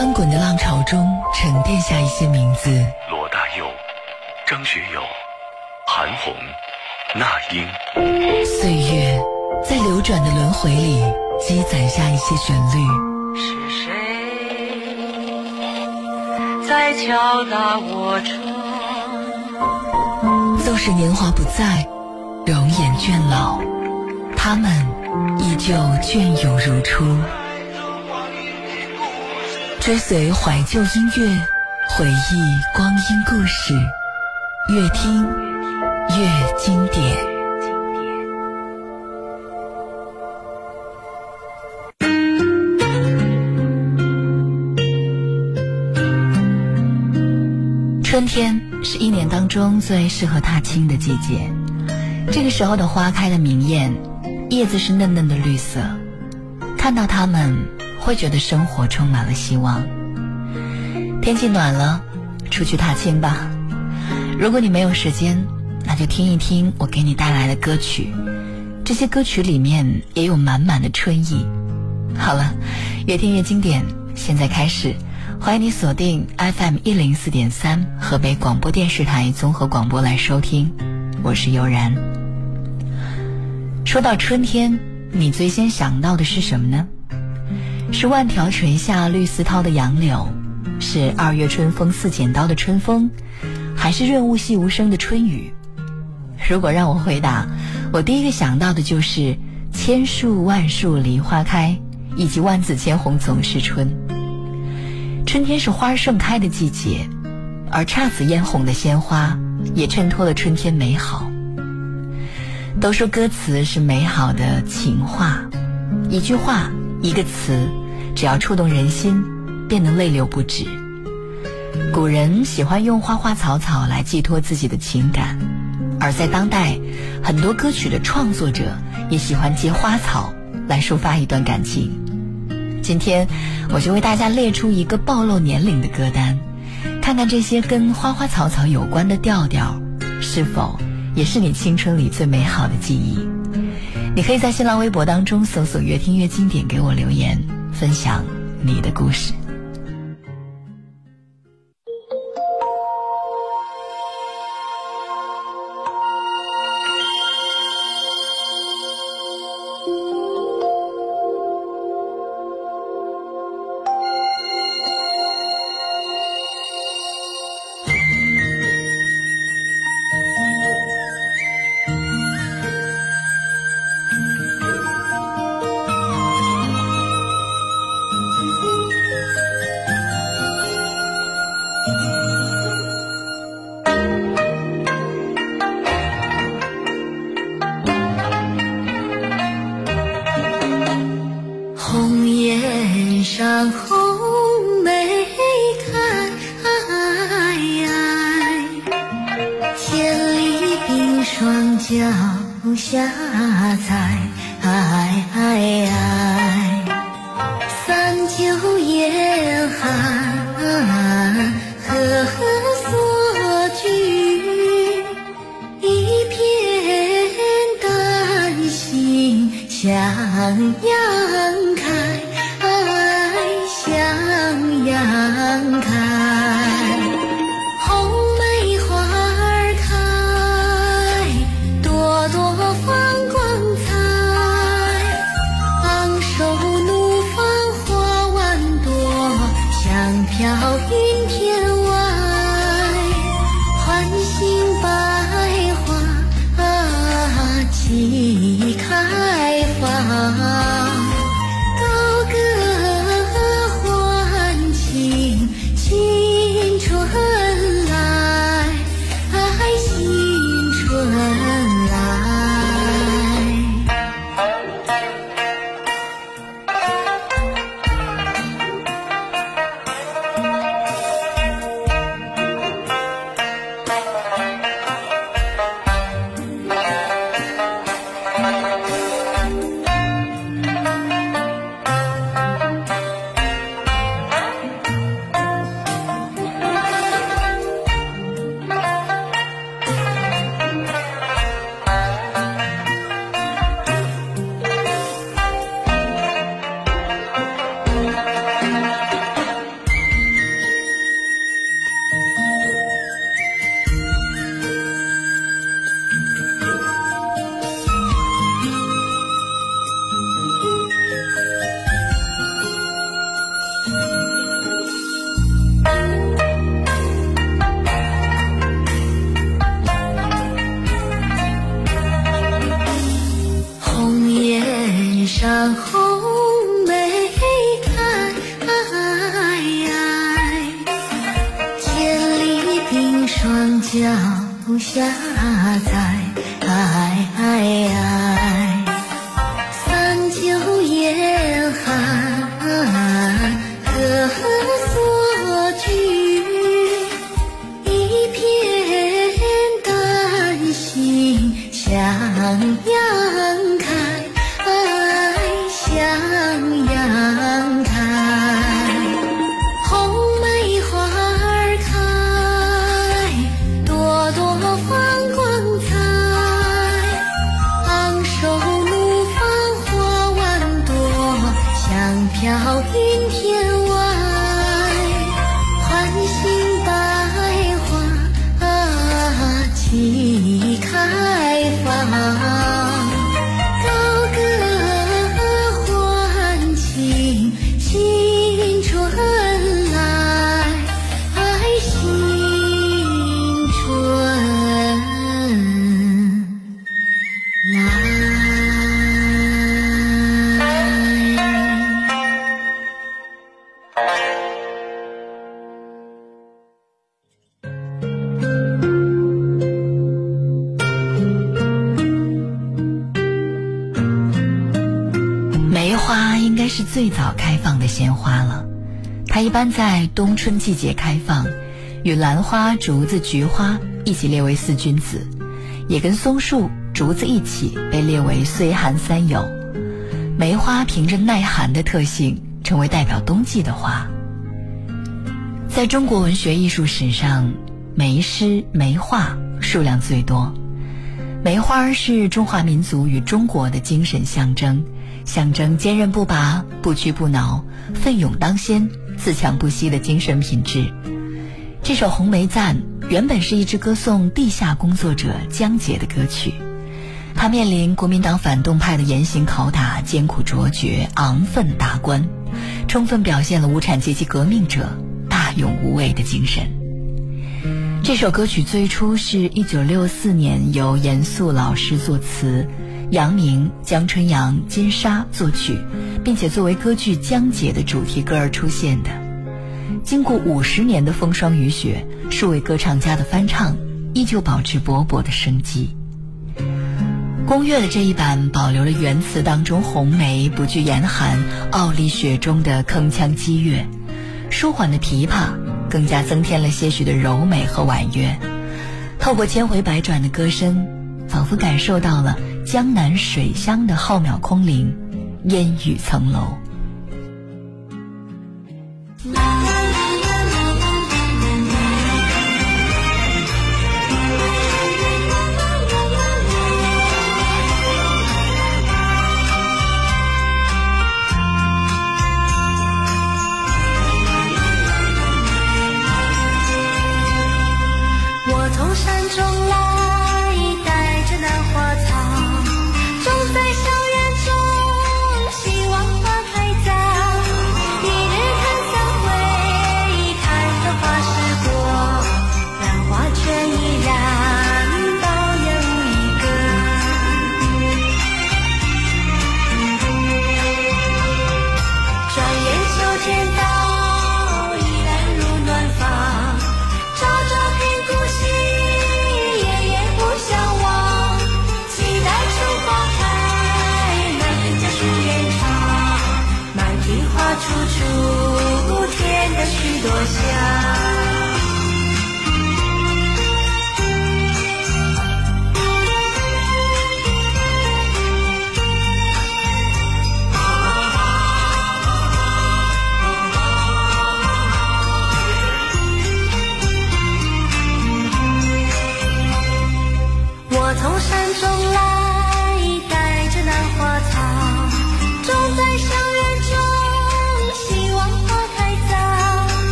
翻滚的浪潮中沉淀下一些名字。罗大佑、张学友、韩红、那英。岁月在流转的轮回里积攒下一些旋律。是谁在敲打我窗？纵使年华不在，容颜倦老，他们依旧隽永如初。追随怀旧音乐，回忆光阴故事，越听越经典。春天是一年当中最适合踏青的季节，这个时候的花开的明艳，叶子是嫩嫩的绿色，看到它们。会觉得生活充满了希望。天气暖了，出去踏青吧。如果你没有时间，那就听一听我给你带来的歌曲。这些歌曲里面也有满满的春意。好了，越听越经典，现在开始。欢迎你锁定 FM 一零四点三河北广播电视台综合广播来收听，我是悠然。说到春天，你最先想到的是什么呢？是万条垂下绿丝绦的杨柳，是二月春风似剪刀的春风，还是润物细无声的春雨？如果让我回答，我第一个想到的就是千树万树梨花开，以及万紫千红总是春。春天是花盛开的季节，而姹紫嫣红的鲜花也衬托了春天美好。都说歌词是美好的情话，一句话。一个词，只要触动人心，便能泪流不止。古人喜欢用花花草草来寄托自己的情感，而在当代，很多歌曲的创作者也喜欢借花草来抒发一段感情。今天，我就为大家列出一个暴露年龄的歌单，看看这些跟花花草草有关的调调，是否也是你青春里最美好的记忆。你可以在新浪微博当中搜索“越听越经典”，给我留言，分享你的故事。应该是最早开放的鲜花了，它一般在冬春季节开放，与兰花、竹子、菊花一起列为四君子，也跟松树、竹子一起被列为岁寒三友。梅花凭着耐寒的特性，成为代表冬季的花。在中国文学艺术史上，梅诗、梅画数量最多。梅花是中华民族与中国的精神象征，象征坚韧不拔、不屈不挠、奋勇当先、自强不息的精神品质。这首《红梅赞》原本是一支歌颂地下工作者江姐的歌曲，她面临国民党反动派的严刑拷打、艰苦卓绝、昂奋达观，充分表现了无产阶级革命者大勇无畏的精神。这首歌曲最初是一九六四年由严肃老师作词，杨明、江春阳、金沙作曲，并且作为歌剧《江姐》的主题歌而出现的。经过五十年的风霜雨雪，数位歌唱家的翻唱，依旧保持勃勃的生机。宫乐的这一版保留了原词当中红梅不惧严寒、傲立雪中的铿锵激越，舒缓的琵琶更加增添了些许的柔美和婉约。透过千回百转的歌声，仿佛感受到了江南水乡的浩渺空灵，烟雨层楼。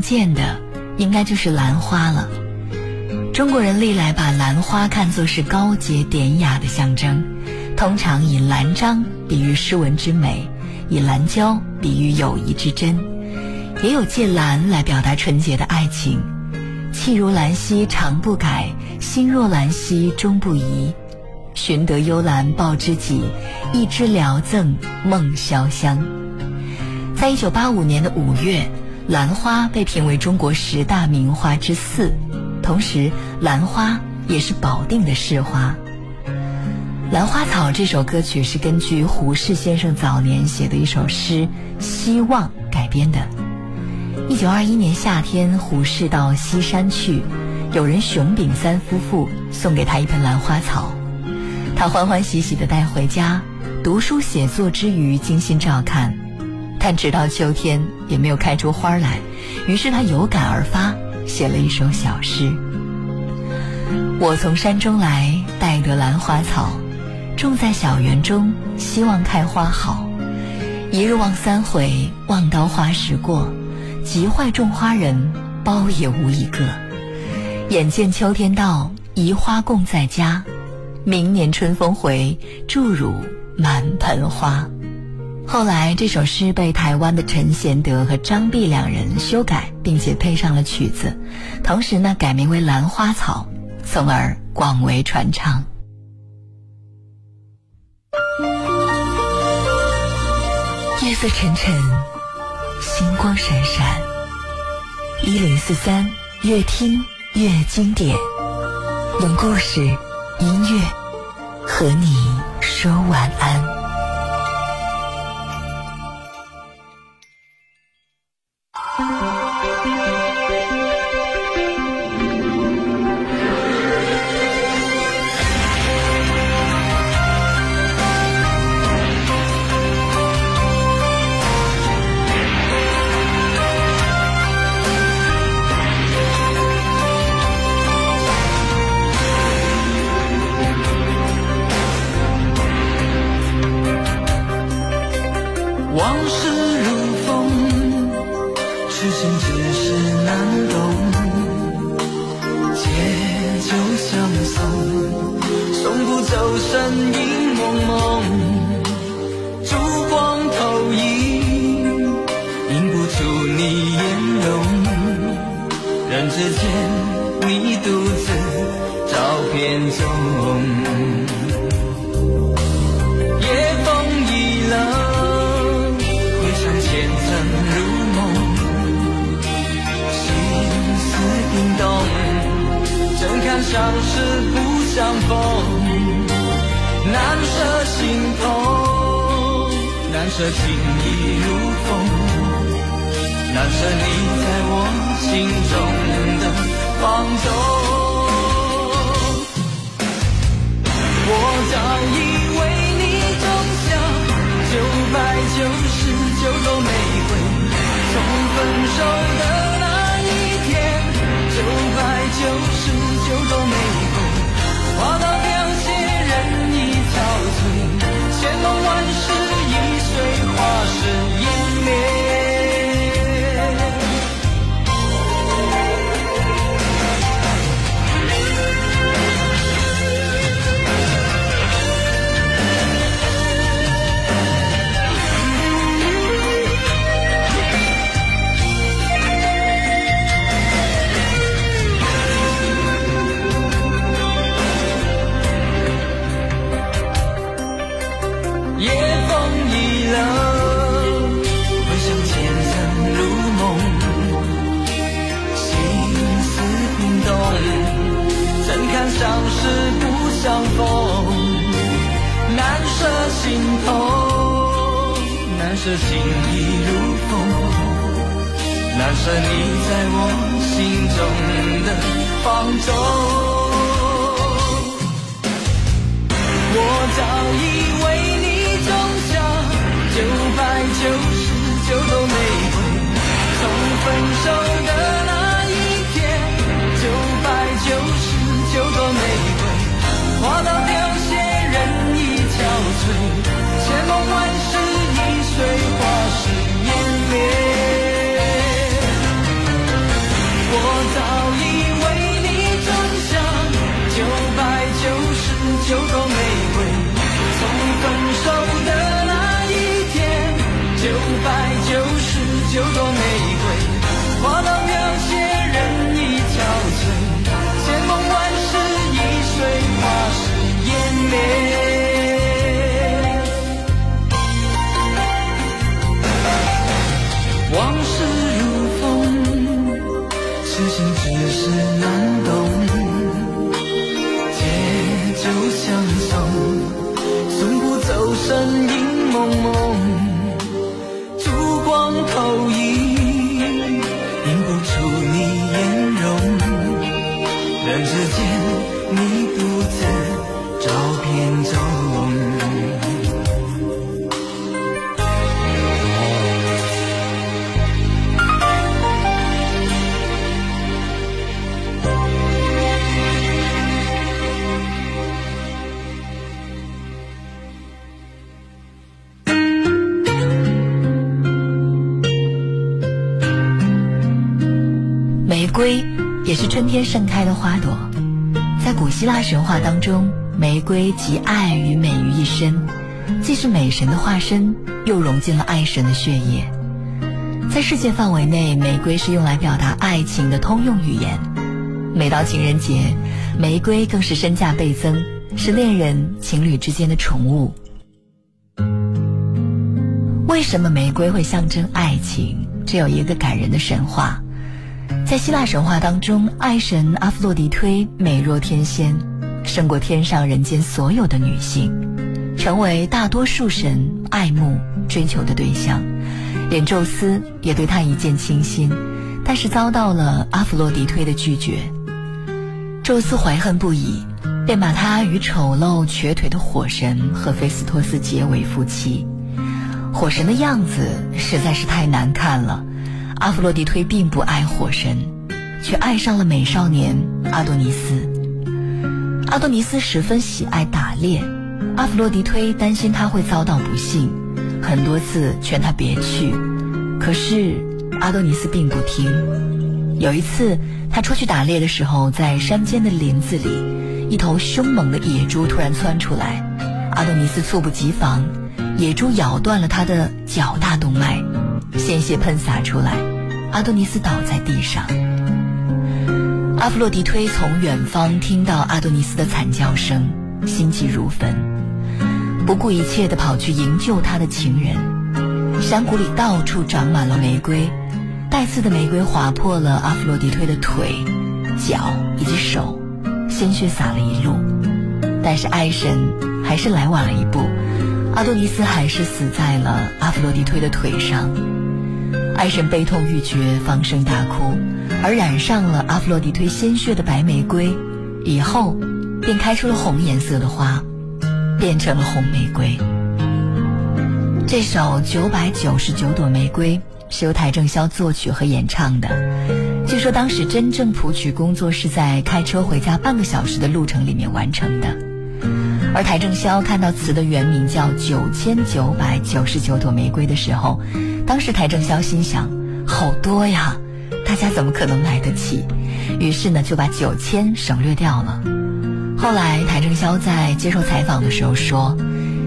见的，应该就是兰花了。中国人历来把兰花看作是高洁典雅的象征，通常以兰章比喻诗文之美，以兰娇比喻友谊之真，也有借兰来表达纯洁的爱情。气如兰兮常不改，心若兰兮终不移。寻得幽兰报知己，一枝聊赠梦潇湘。在一九八五年的五月，兰花被评为中国十大名花之四，同时兰花也是保定的市花。《兰花草》这首歌曲是根据胡适先生早年写的一首诗《希望》改编的。一九二一年夏天，胡适到西山去，有人熊丙三夫妇送给他一盆兰花草，他欢欢喜喜地带回家，读书写作之余精心照看。但直到秋天也没有开出花来，于是他有感而发，写了一首小诗：我从山中来，带得兰花草，种在小园中，希望开花好。一日望三回，望到花时过，急坏种花人，包也无一个。眼见秋天到，移花供在家，明年春风回，祝汝满盆花。后来，这首诗被台湾的陈贤德和张碧两人修改，并且配上了曲子，同时呢改名为《兰花草》，从而广为传唱。夜色沉沉，星光闪闪，一零四三，越听越经典，用故事、音乐和你说晚安。见，你独自照片中。玫瑰也是春天盛开的花朵，希腊神话当中，玫瑰集爱与美于一身，既是美神的化身，又融进了爱神的血液。在世界范围内，玫瑰是用来表达爱情的通用语言。每到情人节，玫瑰更是身价倍增，是恋人情侣之间的宠物。为什么玫瑰会象征爱情？这有一个感人的神话。在希腊神话当中，爱神阿弗洛狄忒美若天仙，胜过天上人间所有的女性，成为大多数神爱慕追求的对象。连宙斯也对她一见倾心，但是遭到了阿弗洛狄忒的拒绝。宙斯怀恨不已，便把她与丑陋瘸腿的火神赫菲斯托斯结为夫妻。火神的样子实在是太难看了。阿弗洛狄忒并不爱火神，却爱上了美少年阿多尼斯。阿多尼斯十分喜爱打猎，阿弗洛狄忒担心他会遭到不幸，很多次劝他别去，可是阿多尼斯并不听。有一次，他出去打猎的时候，在山间的林子里，一头凶猛的野猪突然窜出来，阿多尼斯猝不及防，野猪咬断了他的脚大动脉。鲜血喷洒出来，阿多尼斯倒在地上。阿弗洛狄忒从远方听到阿多尼斯的惨叫声，心急如焚，不顾一切地跑去营救他的情人。山谷里到处长满了玫瑰，带刺的玫瑰划破了阿弗洛狄忒的腿、脚以及手，鲜血洒了一路。但是爱神还是来晚了一步，阿多尼斯还是死在了阿弗洛狄忒的腿上。爱神悲痛欲绝，放声大哭，而染上了阿弗洛狄忒鲜血的白玫瑰，以后便开出了红颜色的花，变成了红玫瑰。这首《九百九十九朵玫瑰》是由邰正宵作曲和演唱的，据说当时真正谱曲工作是在开车回家半个小时的路程里面完成的。而邰正宵看到词的原名叫《九千九百九十九朵玫瑰》的时候，当时邰正宵心想：好多呀，大家怎么可能买得起？于是呢，就把九千省略掉了。后来邰正宵在接受采访的时候说，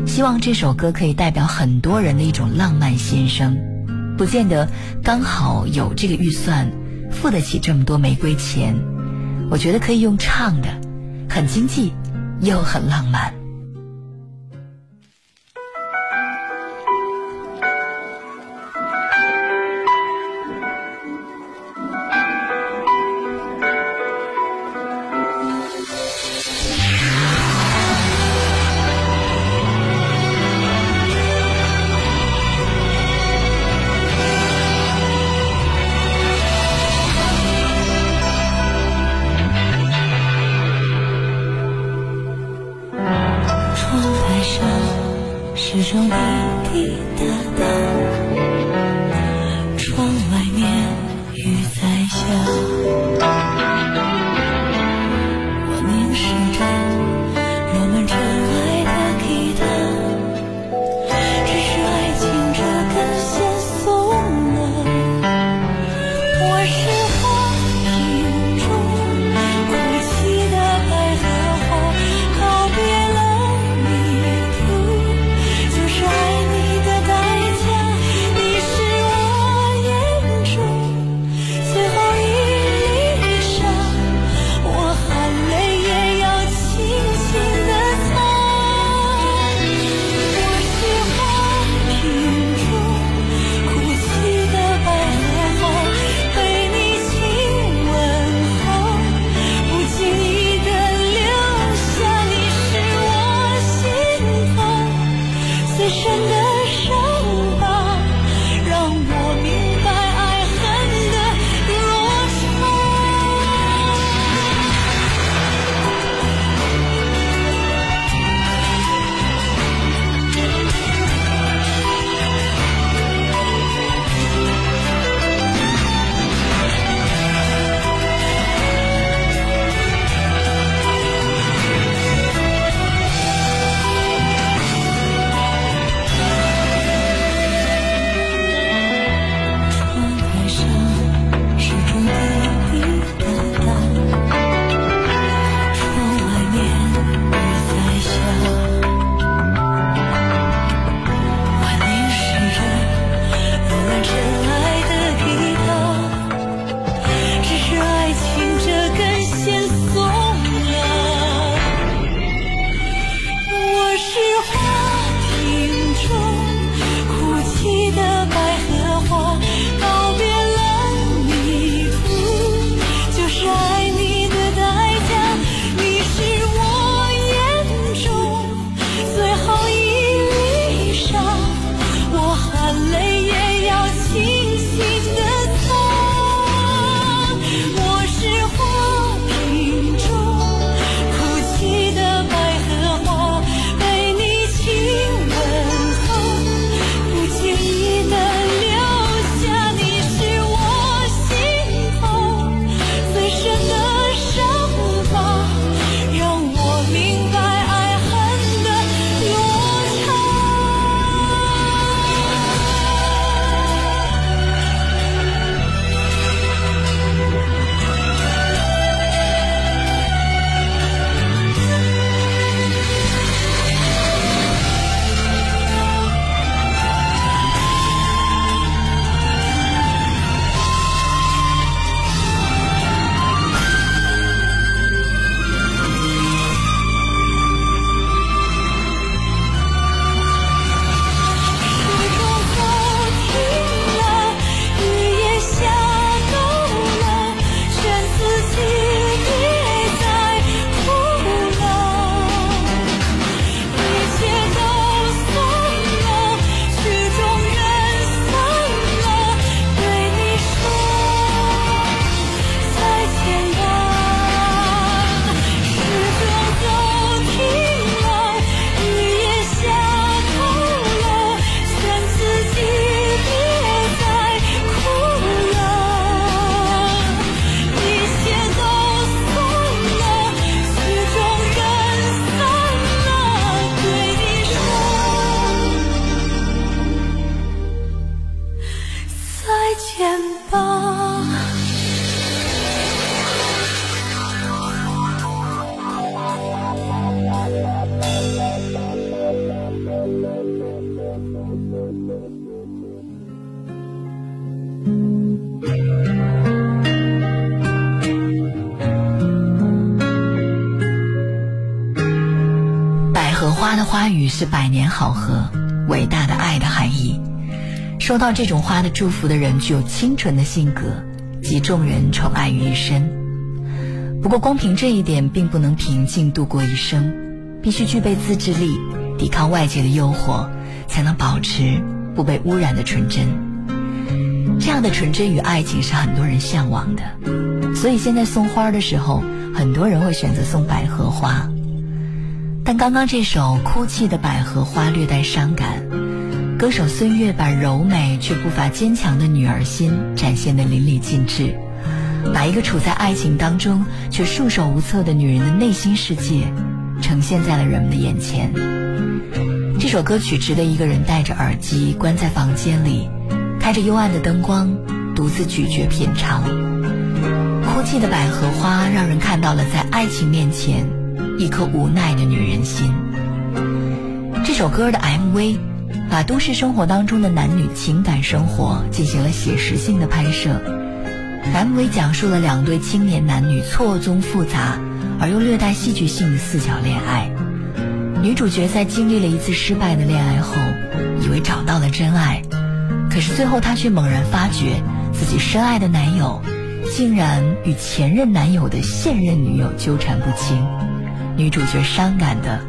希望这首歌可以代表很多人的一种浪漫心声，不见得刚好有这个预算，付得起这么多玫瑰钱。我觉得可以用唱的，很经济。又很浪漫。到这种花的祝福的人，具有清纯的性格，集众人宠爱于一身。不过，光凭这一点，并不能平静度过一生，必须具备自制力，抵抗外界的诱惑，才能保持不被污染的纯真。这样的纯真与爱情是很多人向往的，所以现在送花的时候，很多人会选择送百合花。但刚刚这首《哭泣的百合花》略带伤感。歌手孙悦把柔美却不乏坚强的女儿心展现得淋漓尽致，把一个处在爱情当中却束手无策的女人的内心世界呈现在了人们的眼前。这首歌曲值得一个人戴着耳机关在房间里，开着幽暗的灯光，独自咀嚼品尝。哭泣的百合花让人看到了在爱情面前一颗无奈的女人心。这首歌的 MV。把都市生活当中的男女情感生活进行了写实性的拍摄，MV 讲述了两对青年男女错综复杂而又略带戏剧性的四角恋爱。女主角在经历了一次失败的恋爱后，以为找到了真爱，可是最后她却猛然发觉自己深爱的男友，竟然与前任男友的现任女友纠缠不清。女主角伤感的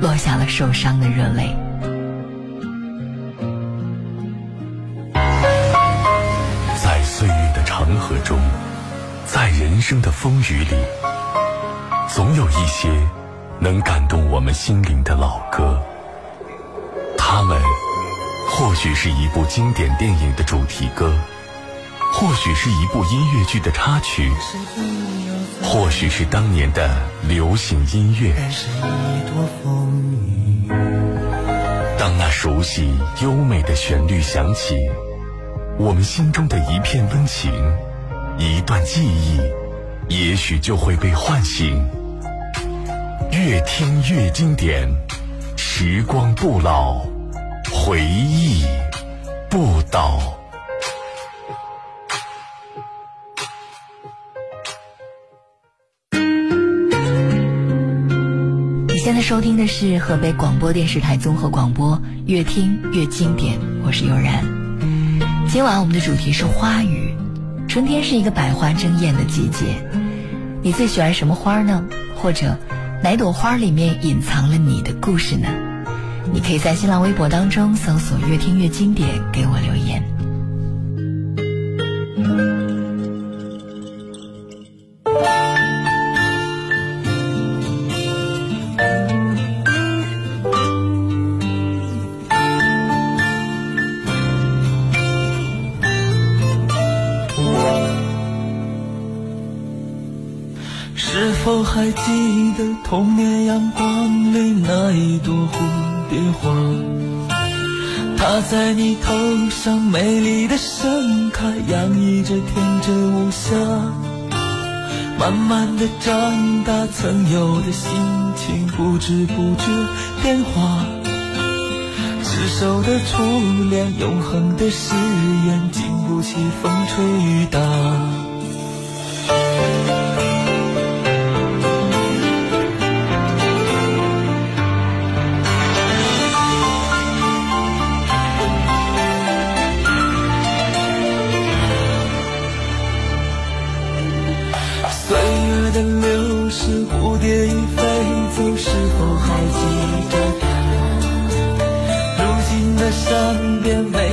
落下了受伤的热泪。在人生的风雨里，总有一些能感动我们心灵的老歌。它们或许是一部经典电影的主题歌，或许是一部音乐剧的插曲，或许是当年的流行音乐。当那熟悉优美的旋律响起。我们心中的一片温情，一段记忆，也许就会被唤醒。越听越经典，时光不老，回忆不倒。你现在收听的是河北广播电视台综合广播，越听越经典。我是悠然。今晚我们的主题是花语。春天是一个百花争艳的季节，你最喜欢什么花呢？或者哪朵花里面隐藏了你的故事呢？你可以在新浪微博当中搜索“越听越经典”，给我留言。童年阳光里那一朵蝴蝶花，它在你头上美丽的盛开，洋溢着天真无暇。慢慢的长大，曾有的心情不知不觉变化。执手的初恋，永恒的誓言，经不起风吹雨打。流逝，蝴蝶已飞走，是否还记着它？如今的山边美。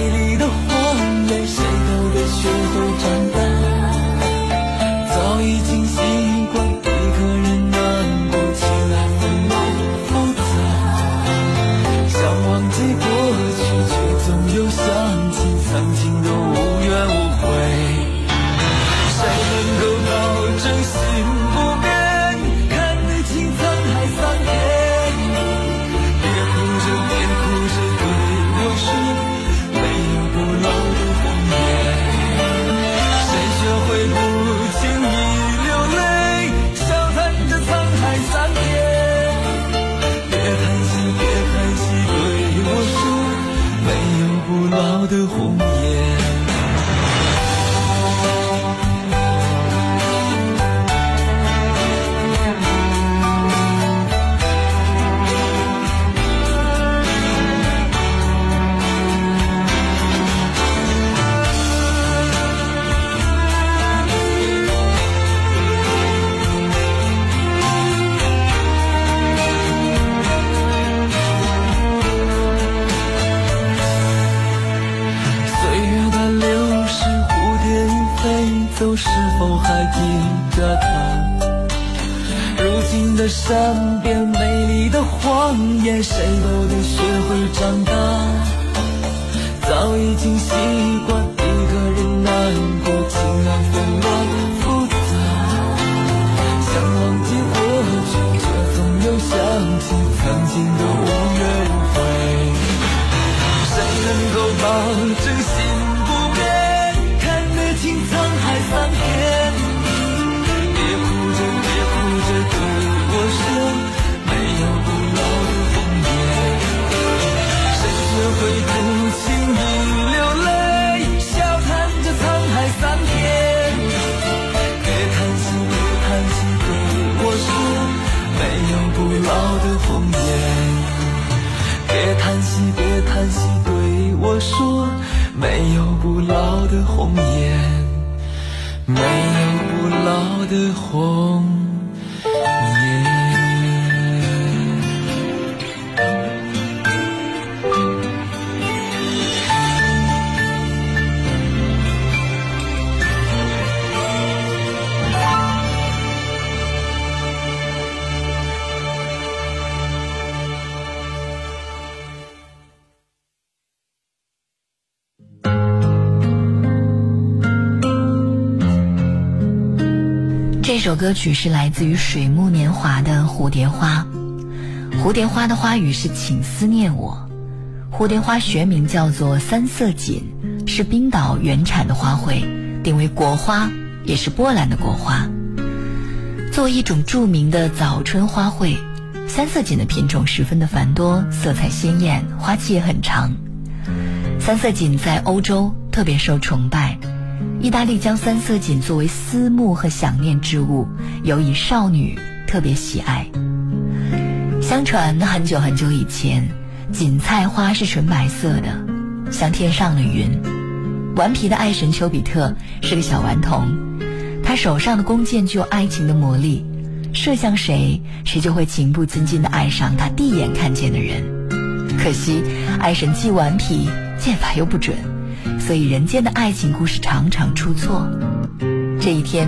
已经习惯一个人难过，情爱纷乱复杂。想忘记过去，却总又想起曾经的火歌曲是来自于水木年华的《蝴蝶花》。蝴蝶花的花语是“请思念我”。蝴蝶花学名叫做三色堇，是冰岛原产的花卉，定为国花，也是波兰的国花。作为一种著名的早春花卉，三色堇的品种十分的繁多，色彩鲜艳，花期也很长。三色堇在欧洲特别受崇拜。意大利将三色堇作为思慕和想念之物，尤以少女特别喜爱。相传很久很久以前，堇菜花是纯白色的，像天上的云。顽皮的爱神丘比特是个小顽童，他手上的弓箭具有爱情的魔力，射向谁，谁就会情不自禁地爱上他第一眼看见的人。可惜爱神既顽皮，箭法又不准。所以人间的爱情故事常常出错。这一天，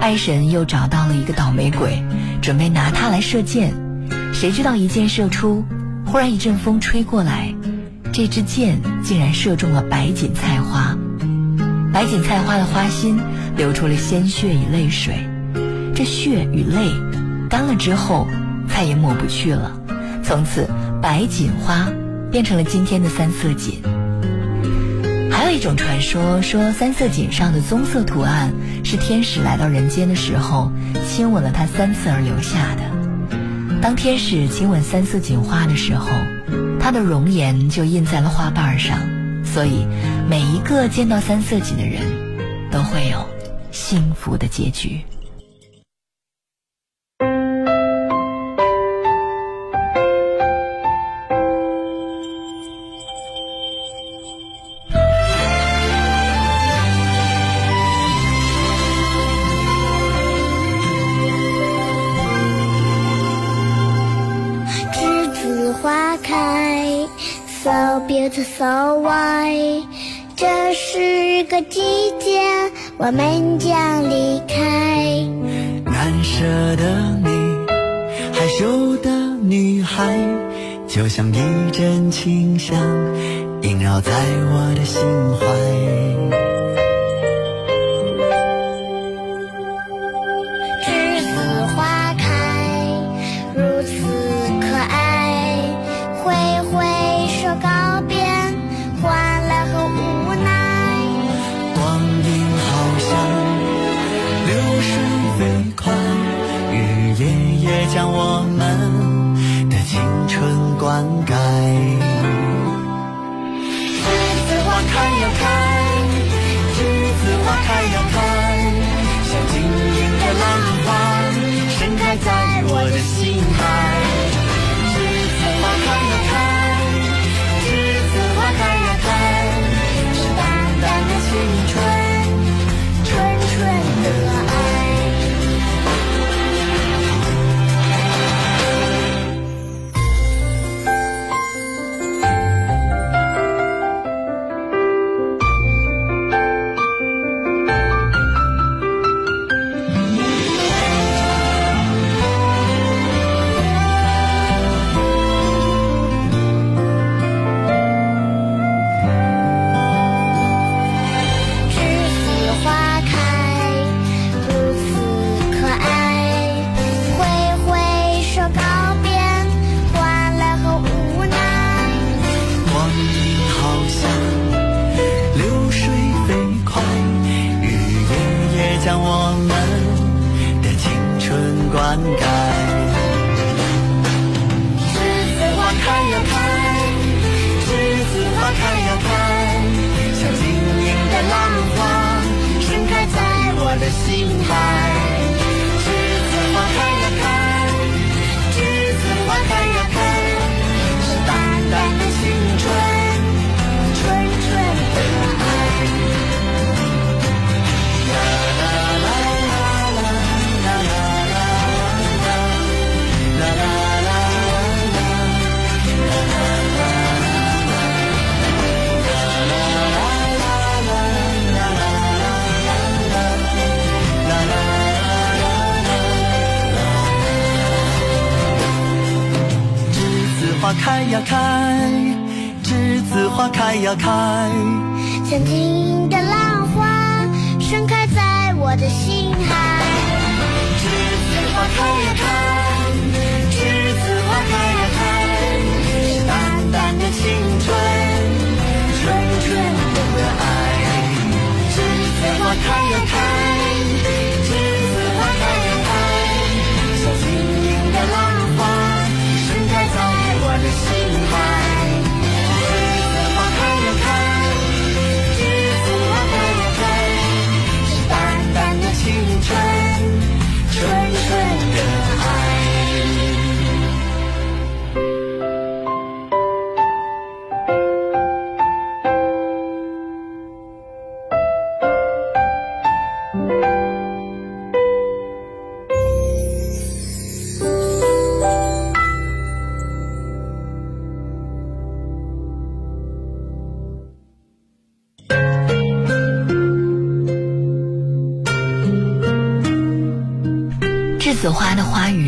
爱神又找到了一个倒霉鬼，准备拿它来射箭。谁知道一箭射出，忽然一阵风吹过来，这支箭竟然射中了白锦菜花。白锦菜花的花心流出了鲜血与泪水，这血与泪干了之后，再也抹不去了。从此，白锦花变成了今天的三色堇。有一种传说说，三色堇上的棕色图案是天使来到人间的时候亲吻了它三次而留下的。当天使亲吻三色堇花的时候，它的容颜就印在了花瓣上，所以每一个见到三色堇的人，都会有幸福的结局。，so beautiful so white。这是个季节，我们将离开。难舍的你，害羞的女孩，就像一阵清香，萦绕在我的心怀。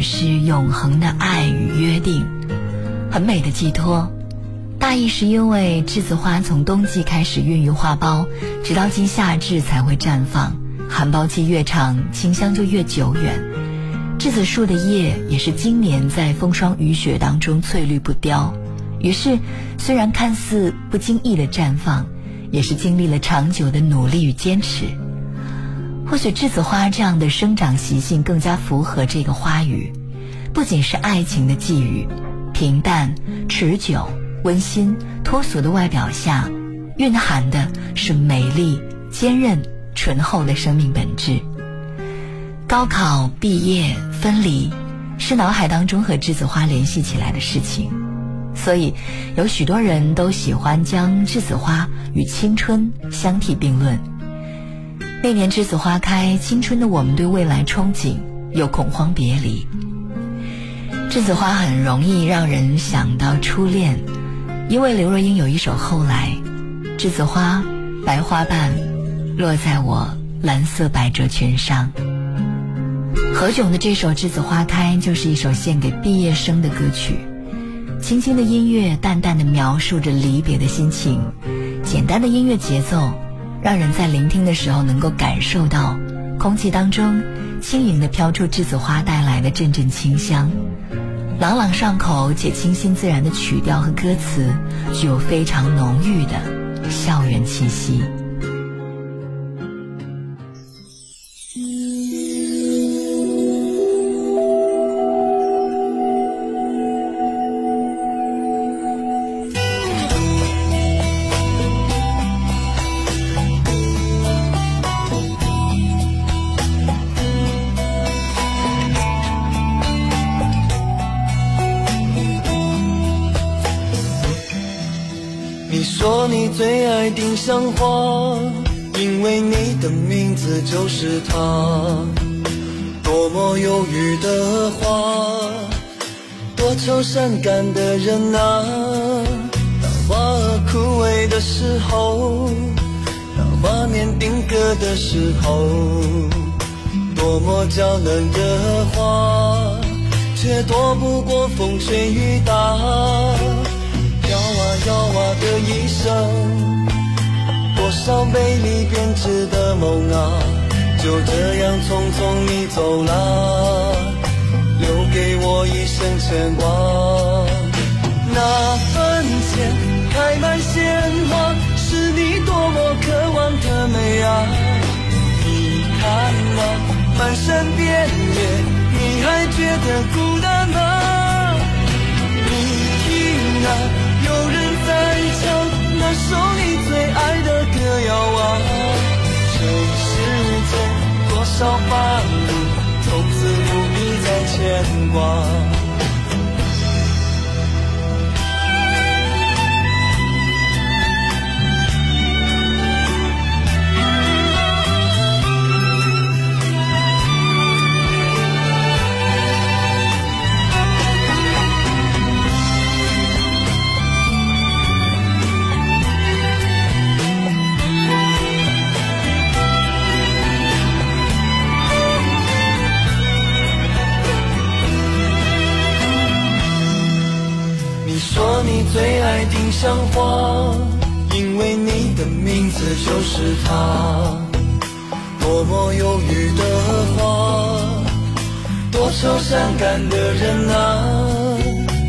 是永恒的爱与约定，很美的寄托。大意是因为栀子花从冬季开始孕育花苞，直到今夏至才会绽放。含苞期越长，清香就越久远。栀子树的叶也是今年在风霜雨雪当中翠绿不凋，于是虽然看似不经意的绽放，也是经历了长久的努力与坚持。或许栀子花这样的生长习性更加符合这个花语，不仅是爱情的寄语，平淡、持久、温馨、脱俗的外表下，蕴含的是美丽、坚韧、醇厚的生命本质。高考、毕业、分离，是脑海当中和栀子花联系起来的事情，所以有许多人都喜欢将栀子花与青春相提并论。那年栀子花开，青春的我们对未来憧憬，又恐慌别离。栀子花很容易让人想到初恋，因为刘若英有一首《后来》，栀子花，白花瓣，落在我蓝色百褶裙上。何炅的这首《栀子花开》就是一首献给毕业生的歌曲，轻轻的音乐，淡淡的描述着离别的心情，简单的音乐节奏。让人在聆听的时候能够感受到，空气当中轻盈的飘出栀子花带来的阵阵清香，朗朗上口且清新自然的曲调和歌词，具有非常浓郁的校园气息。像花，因为你的名字就是它。多么忧郁的花，多愁善感的人啊。当花儿枯萎的时候，当画面定格的时候，多么娇嫩的花，却躲不过风吹雨打。摇啊摇啊的一生，多少美丽编织的梦啊，就这样匆匆你走了，留给我一生牵挂。那坟前开满鲜花，是你多么渴望的美啊！你看那满山遍野，你还觉得孤间多感的人啊。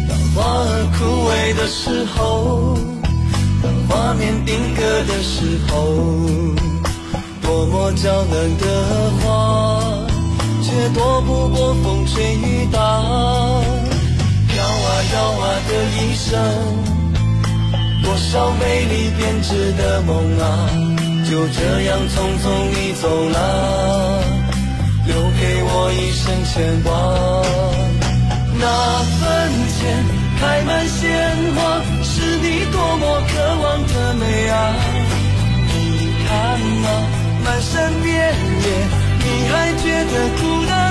当花儿枯萎的时候，当画面定格的时候，多么娇嫩的花，却躲不过风吹雨打。飘啊摇啊的一生，多少美丽编织的梦啊，就这样匆匆你走了，留给我一生牵挂。那坟前开满鲜花，是你多么渴望的美啊！你看啊，漫山遍野，你还觉得孤单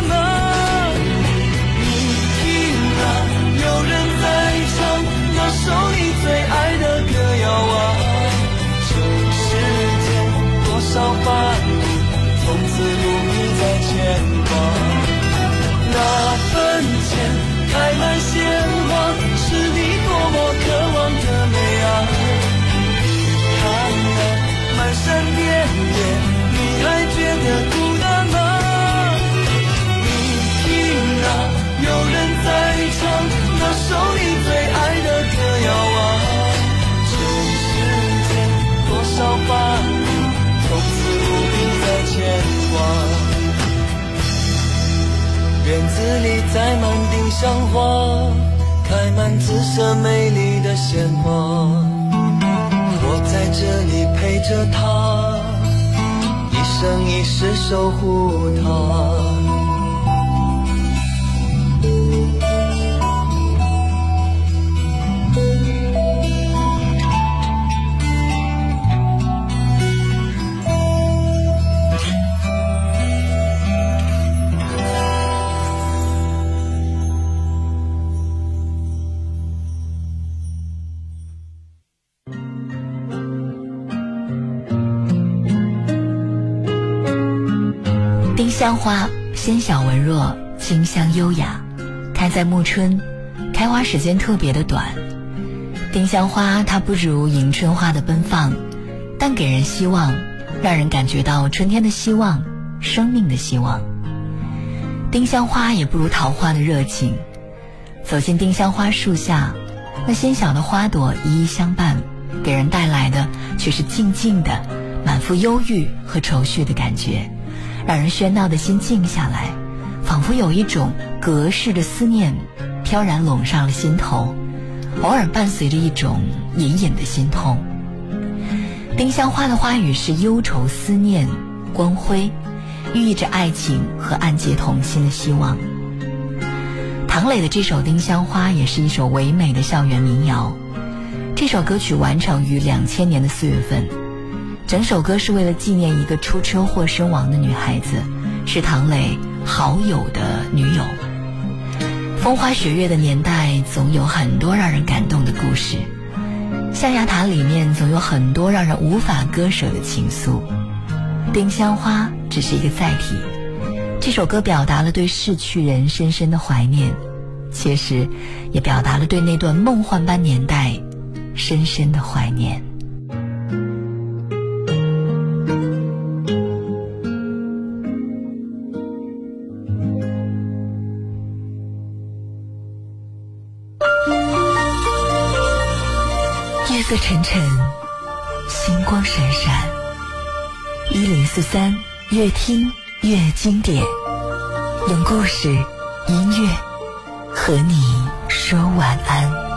里栽满丁香花，开满紫色美丽的鲜花。我在这里陪着她，一生一世守护她。香花纤小文弱，清香优雅，开在暮春，开花时间特别的短。丁香花它不如迎春花的奔放，但给人希望，让人感觉到春天的希望，生命的希望。丁香花也不如桃花的热情。走进丁香花树下，那纤小的花朵一一相伴，给人带来的却是静静的、满腹忧郁和愁绪的感觉。让人喧闹的心静下来，仿佛有一种隔世的思念飘然笼上了心头，偶尔伴随着一种隐隐的心痛。丁香花的花语是忧愁、思念、光辉，寓意着爱情和暗结同心的希望。唐磊的这首《丁香花》也是一首唯美的校园民谣。这首歌曲完成于两千年的四月份。整首歌是为了纪念一个出车祸身亡的女孩子，是唐磊好友的女友。风花雪月的年代，总有很多让人感动的故事。象牙塔里面总有很多让人无法割舍的情愫。丁香花只是一个载体。这首歌表达了对逝去人深深的怀念，其实也表达了对那段梦幻般年代深深的怀念。色沉沉，星光闪闪。一零四三，越听越经典，用故事音乐和你说晚安。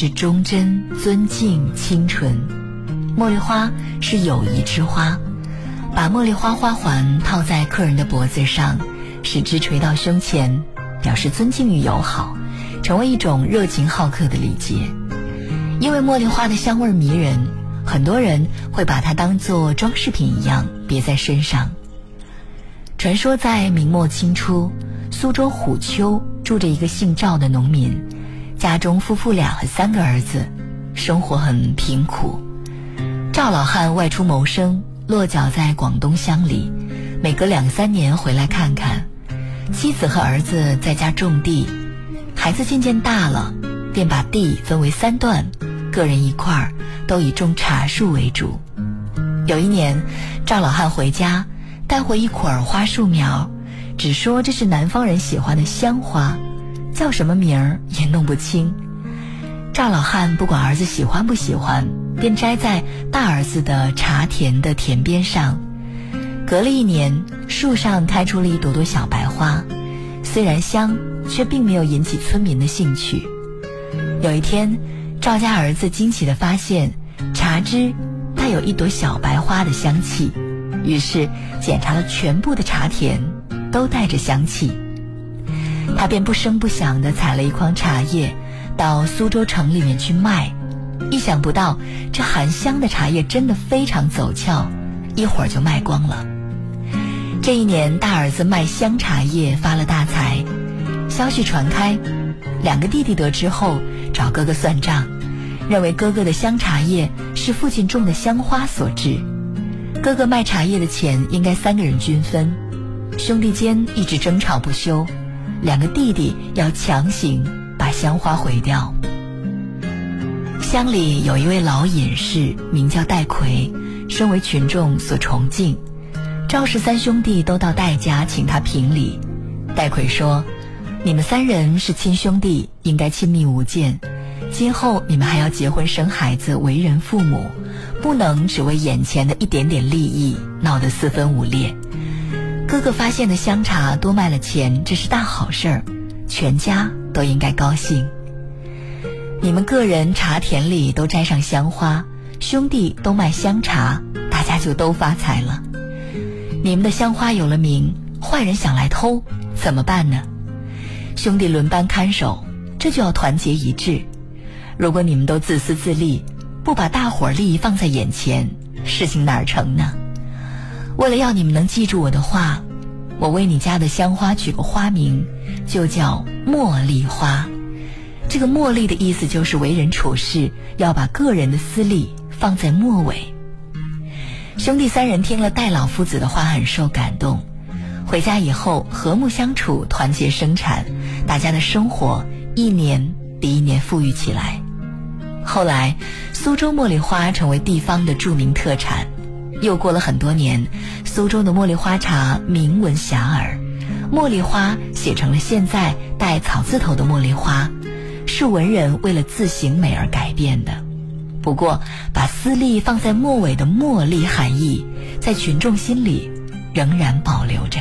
是忠贞、尊敬、清纯。茉莉花是友谊之花，把茉莉花花环套在客人的脖子上，使之垂到胸前，表示尊敬与友好，成为一种热情好客的礼节。因为茉莉花的香味迷人，很多人会把它当做装饰品一样别在身上。传说在明末清初，苏州虎丘住着一个姓赵的农民。家中夫妇俩和三个儿子，生活很贫苦。赵老汉外出谋生，落脚在广东乡里，每隔两三年回来看看。妻子和儿子在家种地，孩子渐渐大了，便把地分为三段，个人一块儿，都以种茶树为主。有一年，赵老汉回家，带回一捆花树苗，只说这是南方人喜欢的香花。叫什么名儿也弄不清。赵老汉不管儿子喜欢不喜欢，便摘在大儿子的茶田的田边上。隔了一年，树上开出了一朵朵小白花，虽然香，却并没有引起村民的兴趣。有一天，赵家儿子惊奇地发现，茶枝带有一朵小白花的香气，于是检查了全部的茶田，都带着香气。他便不声不响地采了一筐茶叶，到苏州城里面去卖。意想不到，这含香的茶叶真的非常走俏，一会儿就卖光了。这一年，大儿子卖香茶叶发了大财，消息传开，两个弟弟得知后找哥哥算账，认为哥哥的香茶叶是父亲种的香花所致，哥哥卖茶叶的钱应该三个人均分。兄弟间一直争吵不休。两个弟弟要强行把香花毁掉。乡里有一位老隐士，名叫戴逵，身为群众所崇敬。赵氏三兄弟都到戴家请他评理。戴逵说：“你们三人是亲兄弟，应该亲密无间。今后你们还要结婚生孩子，为人父母，不能只为眼前的一点点利益闹得四分五裂。”哥哥发现的香茶多卖了钱，这是大好事儿，全家都应该高兴。你们个人茶田里都摘上香花，兄弟都卖香茶，大家就都发财了。你们的香花有了名，坏人想来偷，怎么办呢？兄弟轮班看守，这就要团结一致。如果你们都自私自利，不把大伙儿利益放在眼前，事情哪儿成呢？为了要你们能记住我的话，我为你家的香花取个花名，就叫茉莉花。这个“茉莉”的意思就是为人处事要把个人的私利放在末尾。兄弟三人听了戴老夫子的话，很受感动。回家以后和睦相处，团结生产，大家的生活一年比一年富裕起来。后来，苏州茉莉花成为地方的著名特产。又过了很多年，苏州的茉莉花茶名闻遐迩，茉莉花写成了现在带草字头的茉莉花，是文人为了字形美而改变的。不过，把私利放在末尾的茉莉含义，在群众心里仍然保留着。